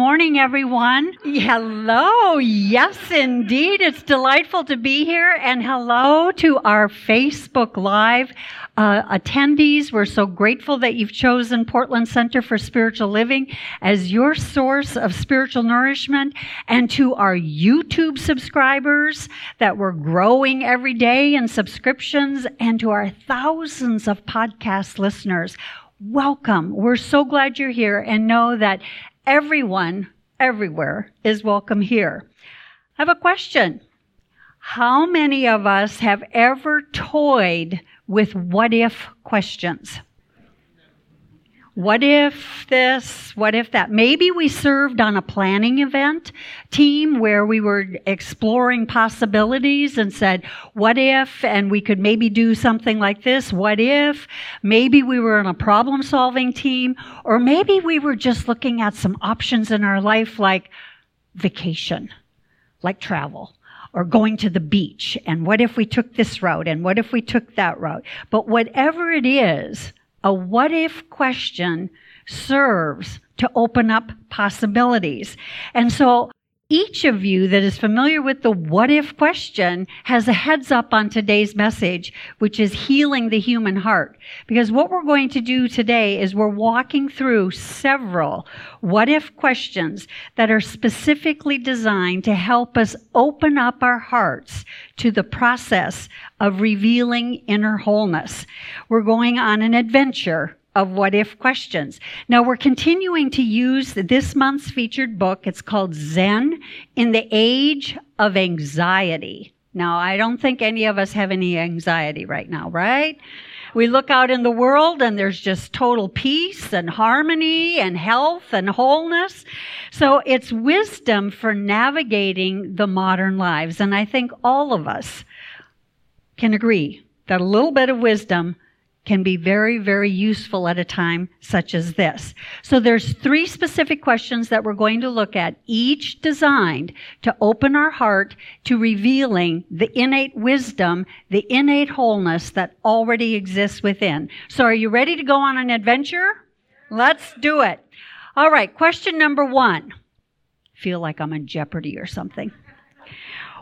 Morning, everyone. Hello. Yes, indeed. It's delightful to be here. And hello to our Facebook Live uh, attendees. We're so grateful that you've chosen Portland Center for Spiritual Living as your source of spiritual nourishment. And to our YouTube subscribers that we're growing every day in subscriptions. And to our thousands of podcast listeners. Welcome. We're so glad you're here and know that everyone, everywhere is welcome here. I have a question. How many of us have ever toyed with what if questions? What if this? What if that? Maybe we served on a planning event team where we were exploring possibilities and said, what if? And we could maybe do something like this. What if? Maybe we were on a problem solving team, or maybe we were just looking at some options in our life like vacation, like travel or going to the beach. And what if we took this route? And what if we took that route? But whatever it is, a what if question serves to open up possibilities. And so each of you that is familiar with the what if question has a heads up on today's message, which is healing the human heart. Because what we're going to do today is we're walking through several what if questions that are specifically designed to help us open up our hearts to the process of revealing inner wholeness. We're going on an adventure of what if questions. Now we're continuing to use this month's featured book. It's called Zen in the Age of Anxiety. Now I don't think any of us have any anxiety right now, right? We look out in the world and there's just total peace and harmony and health and wholeness. So it's wisdom for navigating the modern lives. And I think all of us can agree that a little bit of wisdom can be very, very useful at a time such as this. So there's three specific questions that we're going to look at, each designed to open our heart to revealing the innate wisdom, the innate wholeness that already exists within. So are you ready to go on an adventure? Let's do it. All right, question number one. Feel like I'm in Jeopardy or something.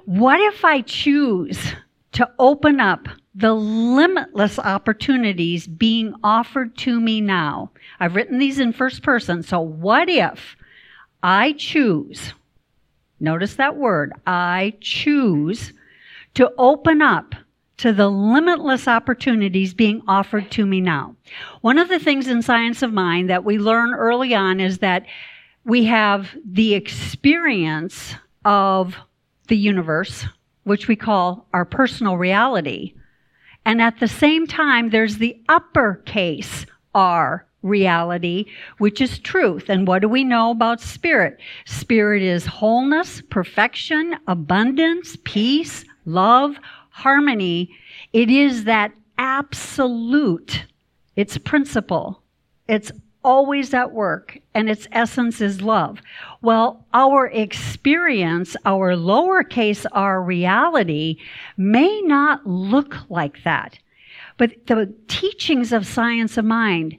What if I choose to open up the limitless opportunities being offered to me now. I've written these in first person. So what if I choose, notice that word, I choose to open up to the limitless opportunities being offered to me now. One of the things in science of mind that we learn early on is that we have the experience of the universe, which we call our personal reality. And at the same time, there's the uppercase R reality, which is truth. And what do we know about spirit? Spirit is wholeness, perfection, abundance, peace, love, harmony. It is that absolute, its principle. It's always at work and its essence is love. Well, our experience, our lowercase r reality may not look like that. But the teachings of science of mind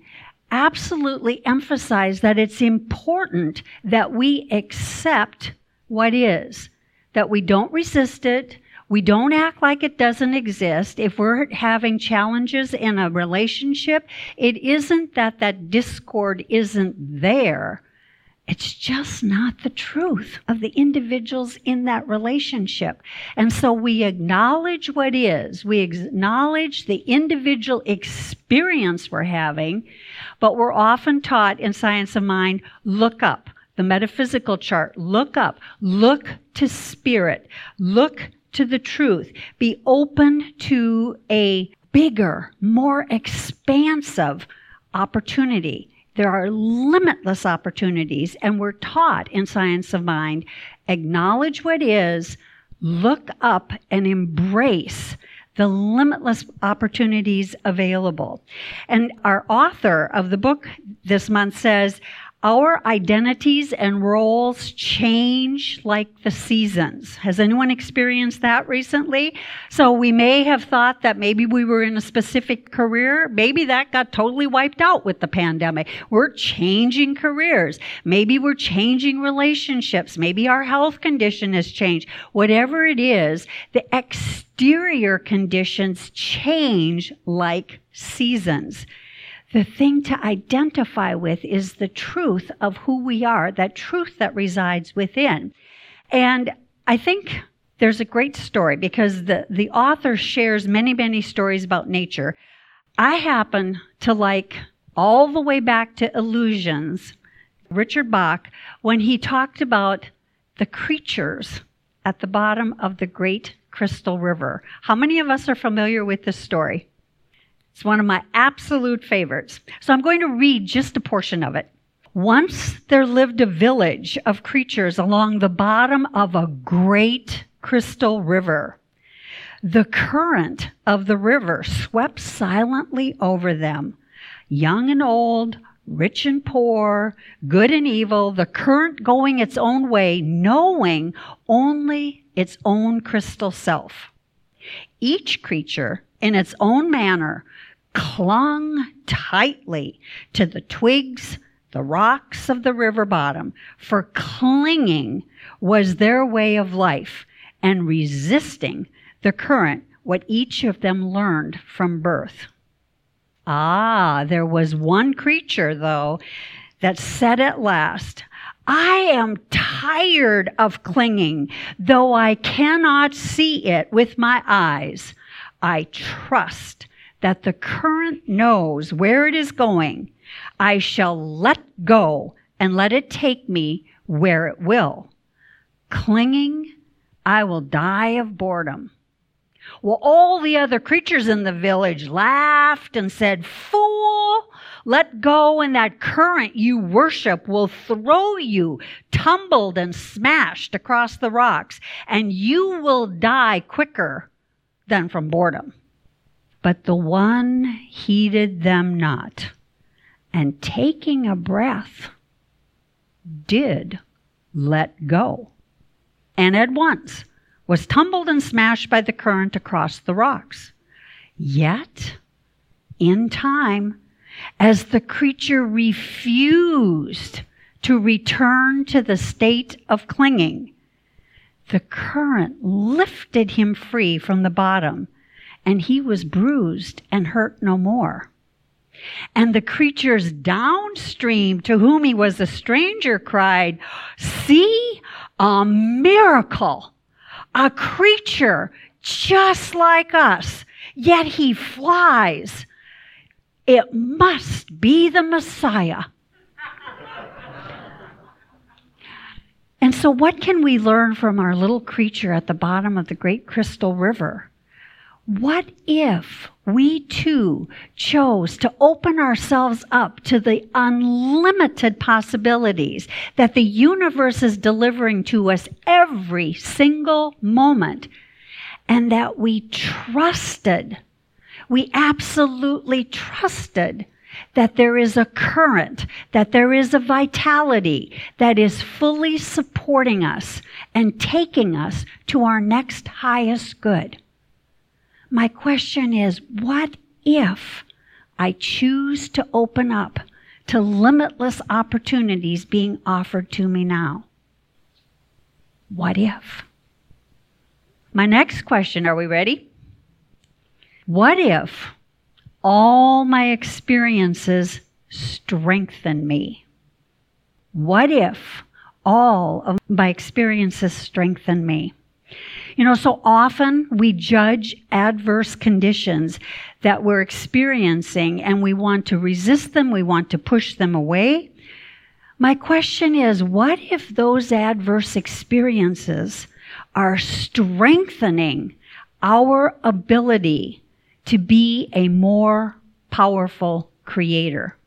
absolutely emphasize that it's important that we accept what is, that we don't resist it, we don't act like it doesn't exist. If we're having challenges in a relationship, it isn't that that discord isn't there. It's just not the truth of the individuals in that relationship. And so we acknowledge what is. We acknowledge the individual experience we're having, but we're often taught in science of mind, look up. The metaphysical chart, look up. Look to spirit. Look to the truth. Be open to a bigger, more expansive opportunity. There are limitless opportunities, and we're taught in Science of Mind acknowledge what is, look up, and embrace the limitless opportunities available. And our author of the book this month says, our identities and roles change like the seasons. Has anyone experienced that recently? So we may have thought that maybe we were in a specific career. Maybe that got totally wiped out with the pandemic. We're changing careers. Maybe we're changing relationships. Maybe our health condition has changed. Whatever it is, the exterior conditions change like seasons the thing to identify with is the truth of who we are, that truth that resides within. And I think there's a great story because the, the author shares many, many stories about nature. I happen to like all the way back to Illusions, Richard Bach, when he talked about the creatures at the bottom of the great crystal river. How many of us are familiar with this story? It's one of my absolute favorites. So I'm going to read just a portion of it. Once there lived a village of creatures along the bottom of a great crystal river. The current of the river swept silently over them. Young and old, rich and poor, good and evil, the current going its own way, knowing only its own crystal self. Each creature, in its own manner, clung tightly to the twigs, the rocks of the river bottom, for clinging was their way of life and resisting the current, what each of them learned from birth. Ah, there was one creature, though, that said at last, I am tired of clinging, though I cannot see it with my eyes. I trust that the current knows where it is going, I shall let go and let it take me where it will. Clinging, I will die of boredom. Well, all the other creatures in the village laughed and said, Fool, let go, and that current you worship will throw you tumbled and smashed across the rocks, and you will die quicker than from boredom. But the one heeded them not, and taking a breath, did let go, and at once was tumbled and smashed by the current across the rocks. Yet, in time, as the creature refused to return to the state of clinging, the current lifted him free from the bottom and he was bruised and hurt no more. And the creatures downstream to whom he was a stranger cried, See, a miracle! A creature just like us, yet he flies. It must be the Messiah. and so, what can we learn from our little creature at the bottom of the great crystal river? What if we too chose to open ourselves up to the unlimited possibilities that the universe is delivering to us every single moment and that we trusted, we absolutely trusted that there is a current, that there is a vitality that is fully supporting us and taking us to our next highest good. My question is what if I choose to open up to limitless opportunities being offered to me now? What if? My next question are we ready? What if all my experiences strengthen me? What if all of my experiences strengthen me? You know, so often we judge adverse conditions that we're experiencing and we want to resist them, we want to push them away. My question is what if those adverse experiences are strengthening our ability to be a more powerful creator?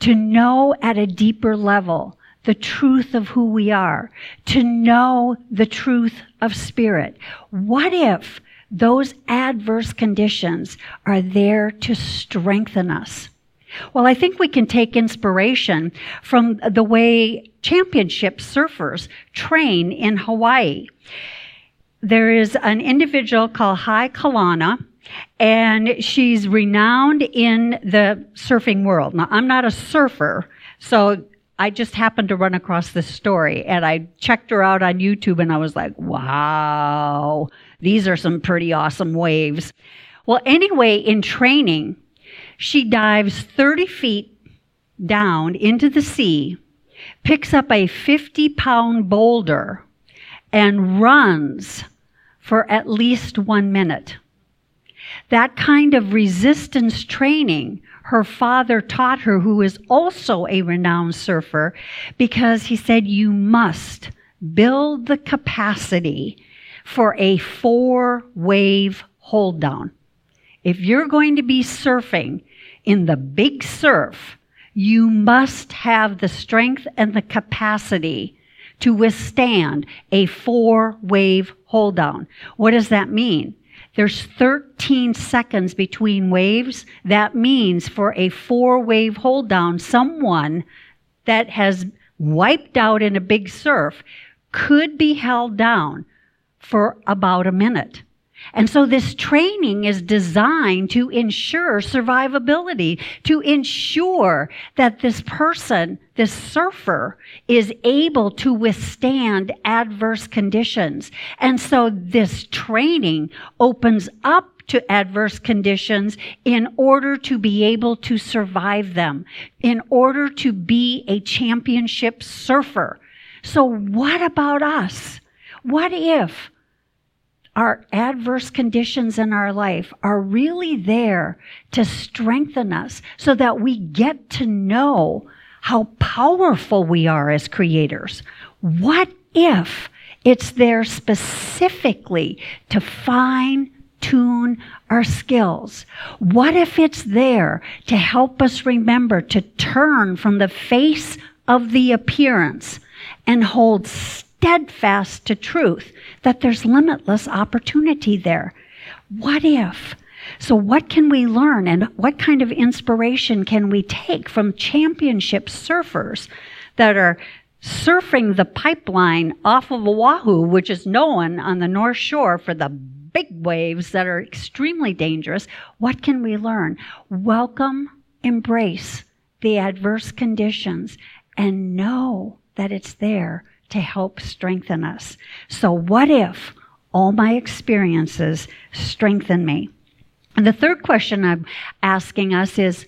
To know at a deeper level the truth of who we are, to know the truth of spirit. What if those adverse conditions are there to strengthen us. Well, I think we can take inspiration from the way championship surfers train in Hawaii. There is an individual called Hai Kalana, and she's renowned in the surfing world. Now, I'm not a surfer, so I just happened to run across this story and I checked her out on YouTube and I was like, wow, these are some pretty awesome waves. Well, anyway, in training, she dives 30 feet down into the sea, picks up a 50 pound boulder, and runs for at least one minute. That kind of resistance training her father taught her, who is also a renowned surfer, because he said, You must build the capacity for a four wave hold down. If you're going to be surfing in the big surf, you must have the strength and the capacity to withstand a four wave hold down. What does that mean? There's 13 seconds between waves. That means for a four wave hold down, someone that has wiped out in a big surf could be held down for about a minute. And so this training is designed to ensure survivability, to ensure that this person, this surfer, is able to withstand adverse conditions. And so this training opens up to adverse conditions in order to be able to survive them, in order to be a championship surfer. So what about us? What if our adverse conditions in our life are really there to strengthen us so that we get to know how powerful we are as creators. What if it's there specifically to fine tune our skills? What if it's there to help us remember to turn from the face of the appearance and hold steadfast to truth that there's limitless opportunity there. What if? So, what can we learn and what kind of inspiration can we take from championship surfers that are surfing the pipeline off of Oahu, which is known on the North Shore for the big waves that are extremely dangerous? What can we learn? Welcome, embrace the adverse conditions, and know that it's there to help strengthen us. So, what if all my experiences strengthen me? And the third question I'm asking us is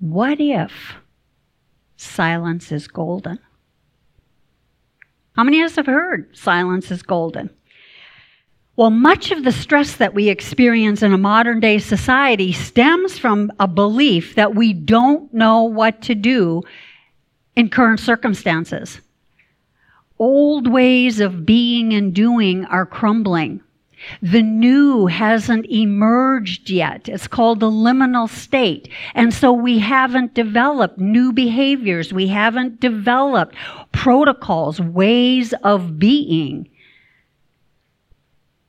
what if silence is golden? How many of us have heard silence is golden? Well, much of the stress that we experience in a modern day society stems from a belief that we don't know what to do in current circumstances old ways of being and doing are crumbling. The new hasn't emerged yet. It's called the liminal state. And so we haven't developed new behaviors. We haven't developed protocols, ways of being.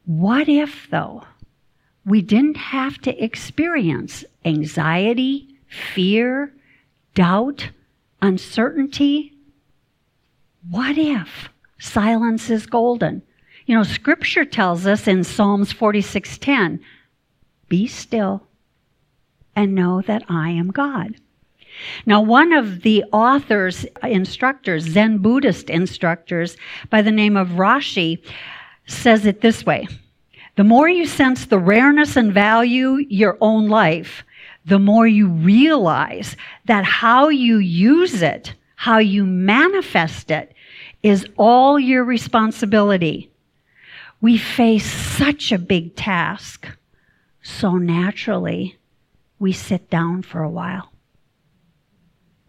What if, though, we didn't have to experience anxiety, fear, doubt, uncertainty, what if silence is golden? You know, scripture tells us in Psalms 46:10, "Be still and know that I am God." Now, one of the author's instructors, Zen Buddhist instructors, by the name of Roshi, says it this way The more you sense the rareness and value your own life, the more you realize that how you use it, how you manifest it, is all your responsibility. We face such a big task, so naturally we sit down for a while.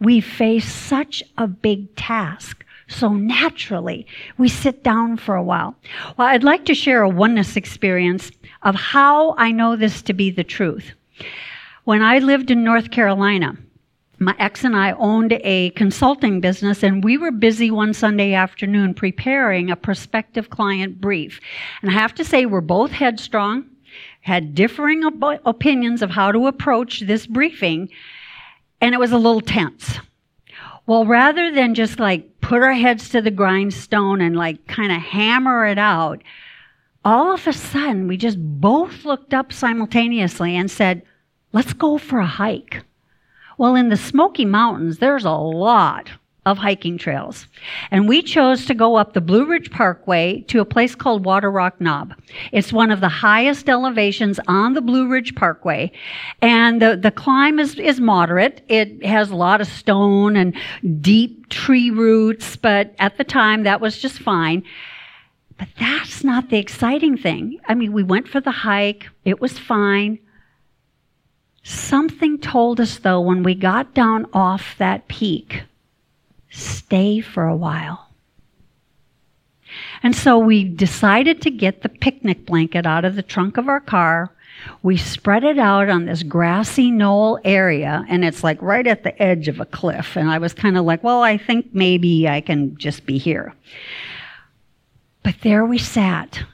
We face such a big task, so naturally we sit down for a while. Well, I'd like to share a oneness experience of how I know this to be the truth. When I lived in North Carolina, my ex and I owned a consulting business, and we were busy one Sunday afternoon preparing a prospective client brief. And I have to say, we're both headstrong. had differing op- opinions of how to approach this briefing, and it was a little tense. Well, rather than just like put our heads to the grindstone and like kind of hammer it out, all of a sudden we just both looked up simultaneously and said, let's go for a hike. Well, in the Smoky Mountains, there's a lot of hiking trails. And we chose to go up the Blue Ridge Parkway to a place called Water Rock Knob. It's one of the highest elevations on the Blue Ridge Parkway. And the, the climb is, is moderate. It has a lot of stone and deep tree roots, but at the time that was just fine. But that's not the exciting thing. I mean, we went for the hike. It was fine. Something told us, though, when we got down off that peak, stay for a while. And so we decided to get the picnic blanket out of the trunk of our car. We spread it out on this grassy knoll area, and it's like right at the edge of a cliff. And I was kind of like, well, I think maybe I can just be here. But there we sat,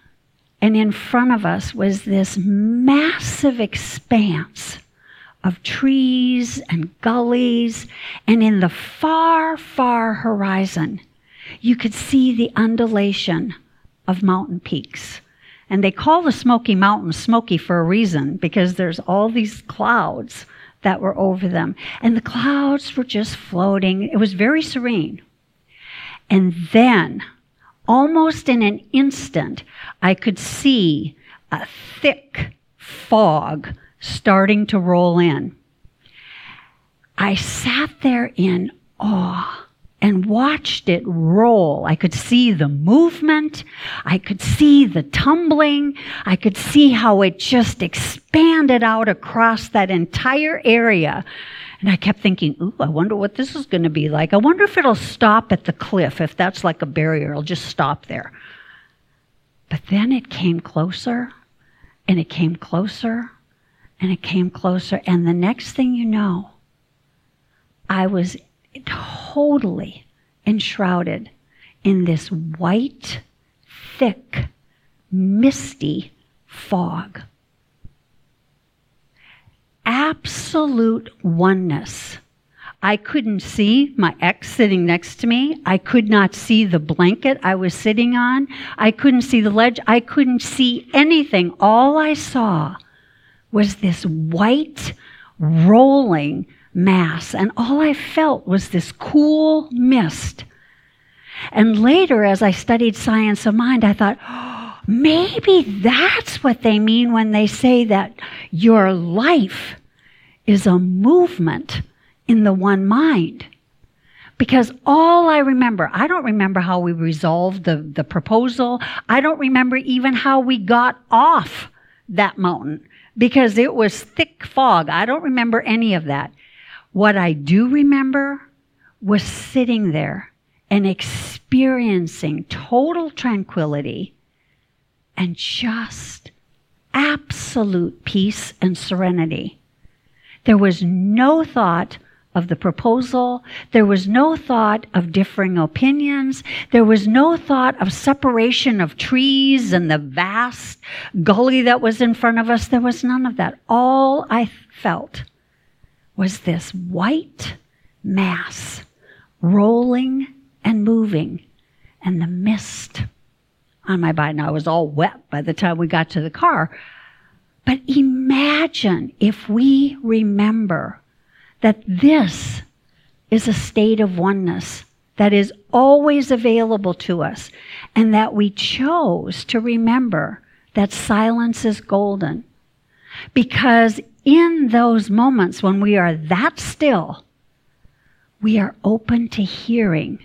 and in front of us was this massive expanse of trees and gullies, and in the far, far horizon, you could see the undulation of mountain peaks. And they call the Smoky Mountains smoky for a reason because there's all these clouds that were over them. And the clouds were just floating. It was very serene. And then, almost in an instant, I could see a thick fog starting to roll in. I sat there in awe and watched it roll. I could see the movement. I could see the tumbling. I could see how it just expanded out across that entire area. And I kept thinking, ooh, I wonder what this is going to be like. I wonder if it'll stop at the cliff. If that's like a barrier, it'll just stop there. But then it came closer and it came closer and it came closer. And the next thing you know, I was totally enshrouded in this white, thick, misty fog. Absolute oneness. I couldn't see my ex sitting next to me. I could not see the blanket I was sitting on. I couldn't see the ledge. I couldn't see anything. All I saw was this white, rolling mass. And all I felt was this cool mist. And later, as I studied science of mind, I thought, oh, maybe that's what they mean when they say that your life is a movement in the one mind. Because all I remember, I don't remember how we resolved the, the proposal. I don't remember even how we got off that mountain because it was thick fog. I don't remember any of that. What I do remember was sitting there and experiencing total tranquility and just absolute peace and serenity. There was no thought of the proposal. There was no thought of differing opinions. There was no thought of separation of trees and the vast gully that was in front of us. There was none of that. All I felt was this white mass rolling and moving and the mist on my body. Now, I was all wet by the time we got to the car. But imagine if we remember that this is a state of oneness that is always available to us, and that we chose to remember that silence is golden. Because in those moments when we are that still, we are open to hearing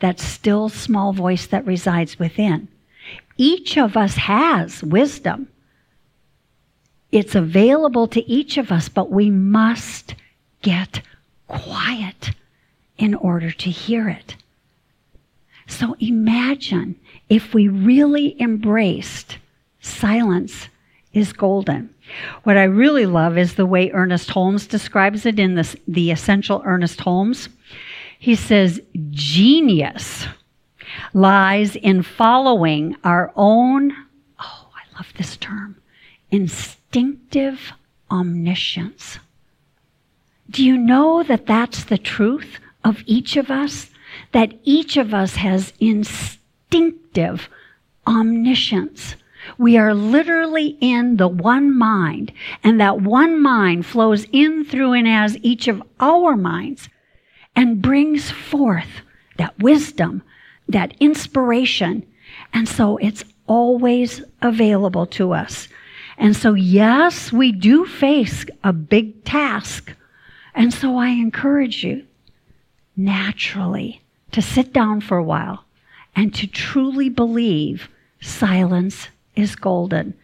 that still small voice that resides within. Each of us has wisdom. It's available to each of us, but we must get quiet in order to hear it. So imagine if we really embraced silence is golden. What I really love is the way Ernest Holmes describes it in the, the Essential Ernest Holmes. He says, genius lies in following our own, oh, I love this term, instinctive omniscience. Do you know that that's the truth of each of us? That each of us has instinctive omniscience. We are literally in the one mind, and that one mind flows in through and as each of our minds and brings forth that wisdom, that inspiration. And so it's always available to us. And so, yes, we do face a big task. And so I encourage you naturally to sit down for a while and to truly believe silence is golden.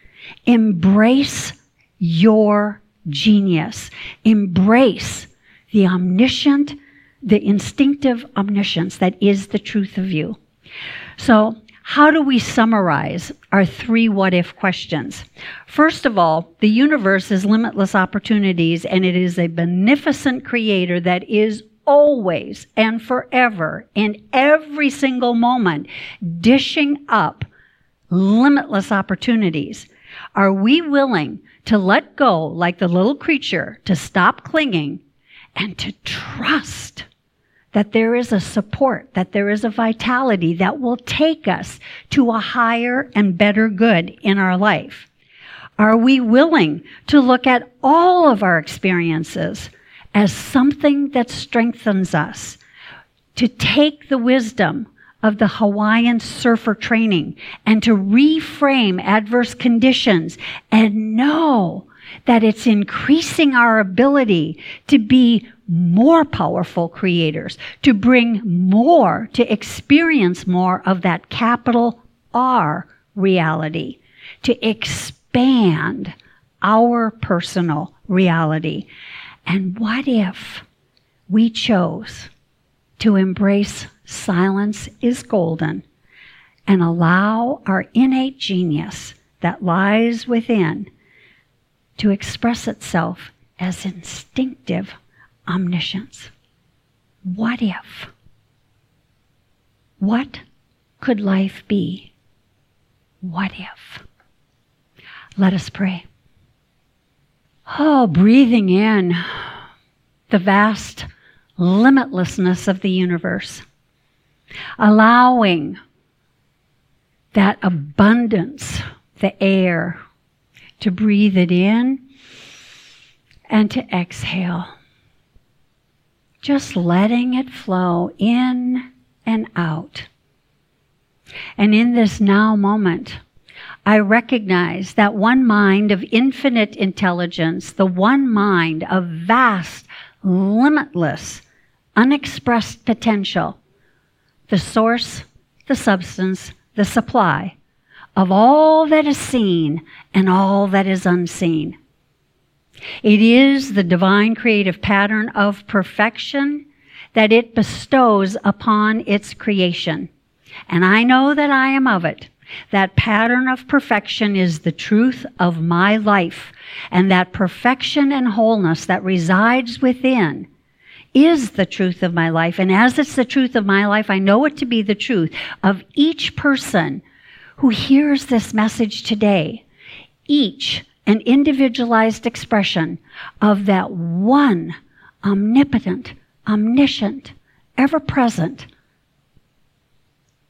Embrace your genius. Embrace the omniscient, the instinctive omniscience that is the truth of you. So, how do we summarize our three what if questions? First of all, the universe is limitless opportunities and it is a beneficent creator that is always and forever in every single moment dishing up limitless opportunities. Are we willing to let go like the little creature, to stop clinging and to trust that there is a support, that there is a vitality that will take us to a higher and better good in our life? Are we willing to look at all of our experiences as something that strengthens us? To take the wisdom of the Hawaiian surfer training and to reframe adverse conditions and know that it's increasing our ability to be more powerful creators, to bring more, to experience more of that capital R reality, to expand our personal reality. And what if we chose to embrace silence is golden and allow our innate genius that lies within to express itself as instinctive omniscience. What if? What could life be? What if? Let us pray. Oh, breathing in the vast limitlessness of the universe, allowing that abundance, the air, to breathe it in and to exhale. Just letting it flow in and out. And in this now moment, I recognize that one mind of infinite intelligence, the one mind of vast, limitless, unexpressed potential, the source, the substance, the supply of all that is seen and all that is unseen. It is the divine creative pattern of perfection that it bestows upon its creation. And I know that I am of it. That pattern of perfection is the truth of my life, and that perfection and wholeness that resides within is the truth of my life. And as it's the truth of my life, I know it to be the truth of each person who hears this message today. Each an individualized expression of that one omnipotent, omniscient, ever present,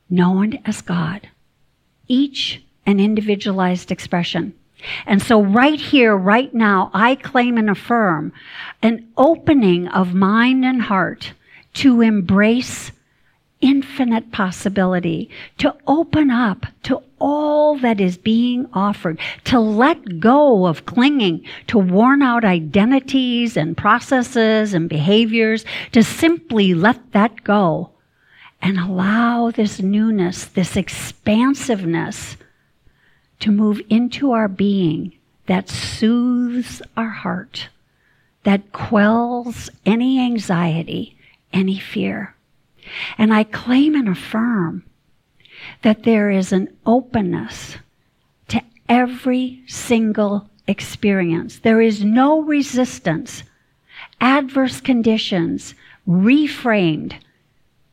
known as God. Each an individualized expression. And so, right here, right now, I claim and affirm an opening of mind and heart to embrace infinite possibility, to open up to all that is being offered, to let go of clinging to worn out identities and processes and behaviors, to simply let that go and allow this newness, this expansiveness to move into our being that soothes our heart, that quells any anxiety, any fear. And I claim and affirm that there is an openness to every single experience. There is no resistance. Adverse conditions reframed,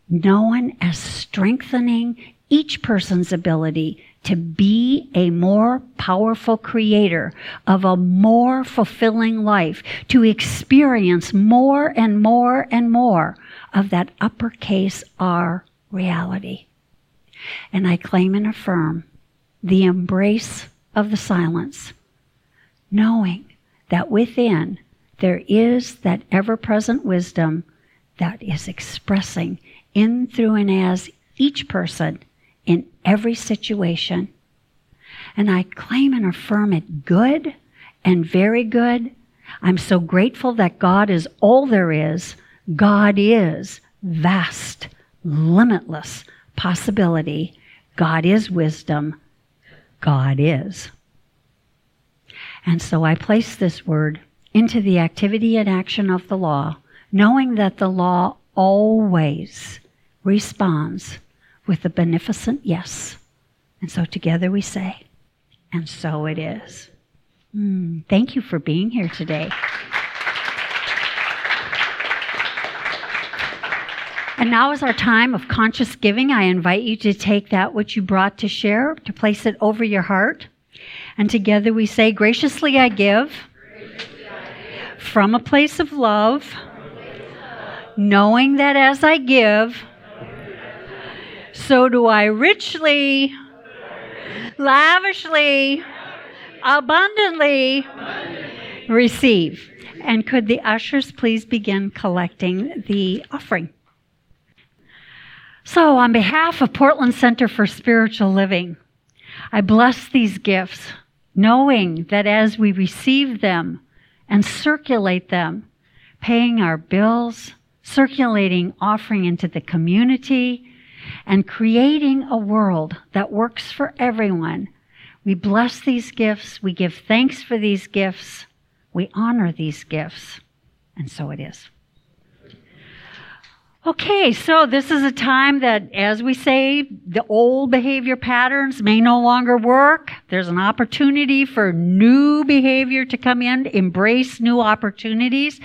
known as strengthening each person's ability to be a more powerful creator of a more fulfilling life, to experience more and more and more of that uppercase R reality. And I claim and affirm the embrace of the silence, knowing that within there is that ever present wisdom that is expressing in, through, and as each person in every situation. And I claim and affirm it good and very good. I'm so grateful that God is all there is. God is vast, limitless possibility. God is wisdom. God is. And so I place this word into the activity and action of the law, knowing that the law always responds with a beneficent yes. And so together we say, and so it is. Mm, thank you for being here today. And now is our time of conscious giving. I invite you to take that which you brought to share, to place it over your heart. And together we say, Graciously I give, Graciously I give. From, a from a place of love, knowing that as I give, so do I richly, lavishly, abundantly receive. And could the ushers please begin collecting the offering? So, on behalf of Portland Center for Spiritual Living, I bless these gifts, knowing that as we receive them and circulate them, paying our bills, circulating offering into the community, and creating a world that works for everyone. We bless these gifts. We give thanks for these gifts. We honor these gifts. And so it is. Okay, so this is a time that, as we say, the old behavior patterns may no longer work. There's an opportunity for new behavior to come in, embrace new opportunities.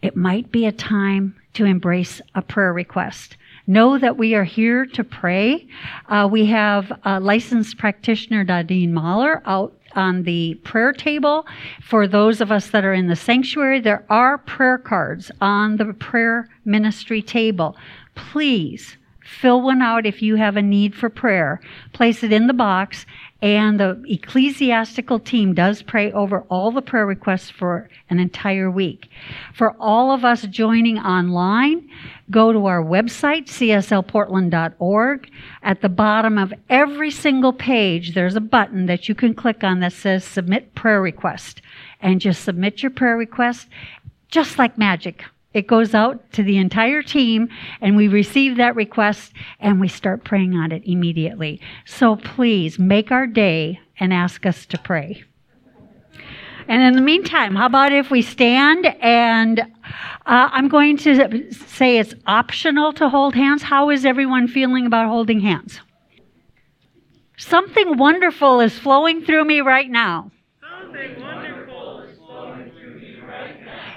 It might be a time to embrace a prayer request. Know that we are here to pray. Uh, we have uh, licensed practitioner Nadine Mahler out on the prayer table. For those of us that are in the sanctuary, there are prayer cards on the prayer ministry table. Please fill one out if you have a need for prayer. Place it in the box and the ecclesiastical team does pray over all the prayer requests for an entire week. For all of us joining online, go to our website, cslportland.org. At the bottom of every single page, there's a button that you can click on that says Submit Prayer Request. And just submit your prayer request just like magic. It goes out to the entire team, and we receive that request and we start praying on it immediately. So please make our day and ask us to pray. And in the meantime, how about if we stand and uh, I'm going to say it's optional to hold hands. How is everyone feeling about holding hands? Something wonderful is flowing through me right now. Something wonderful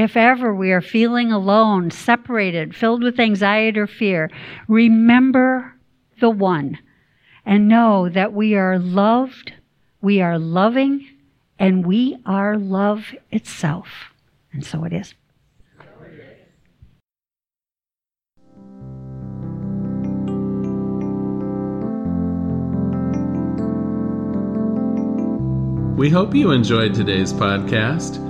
if ever we are feeling alone, separated, filled with anxiety or fear, remember the one and know that we are loved, we are loving, and we are love itself. And so it is. We hope you enjoyed today's podcast.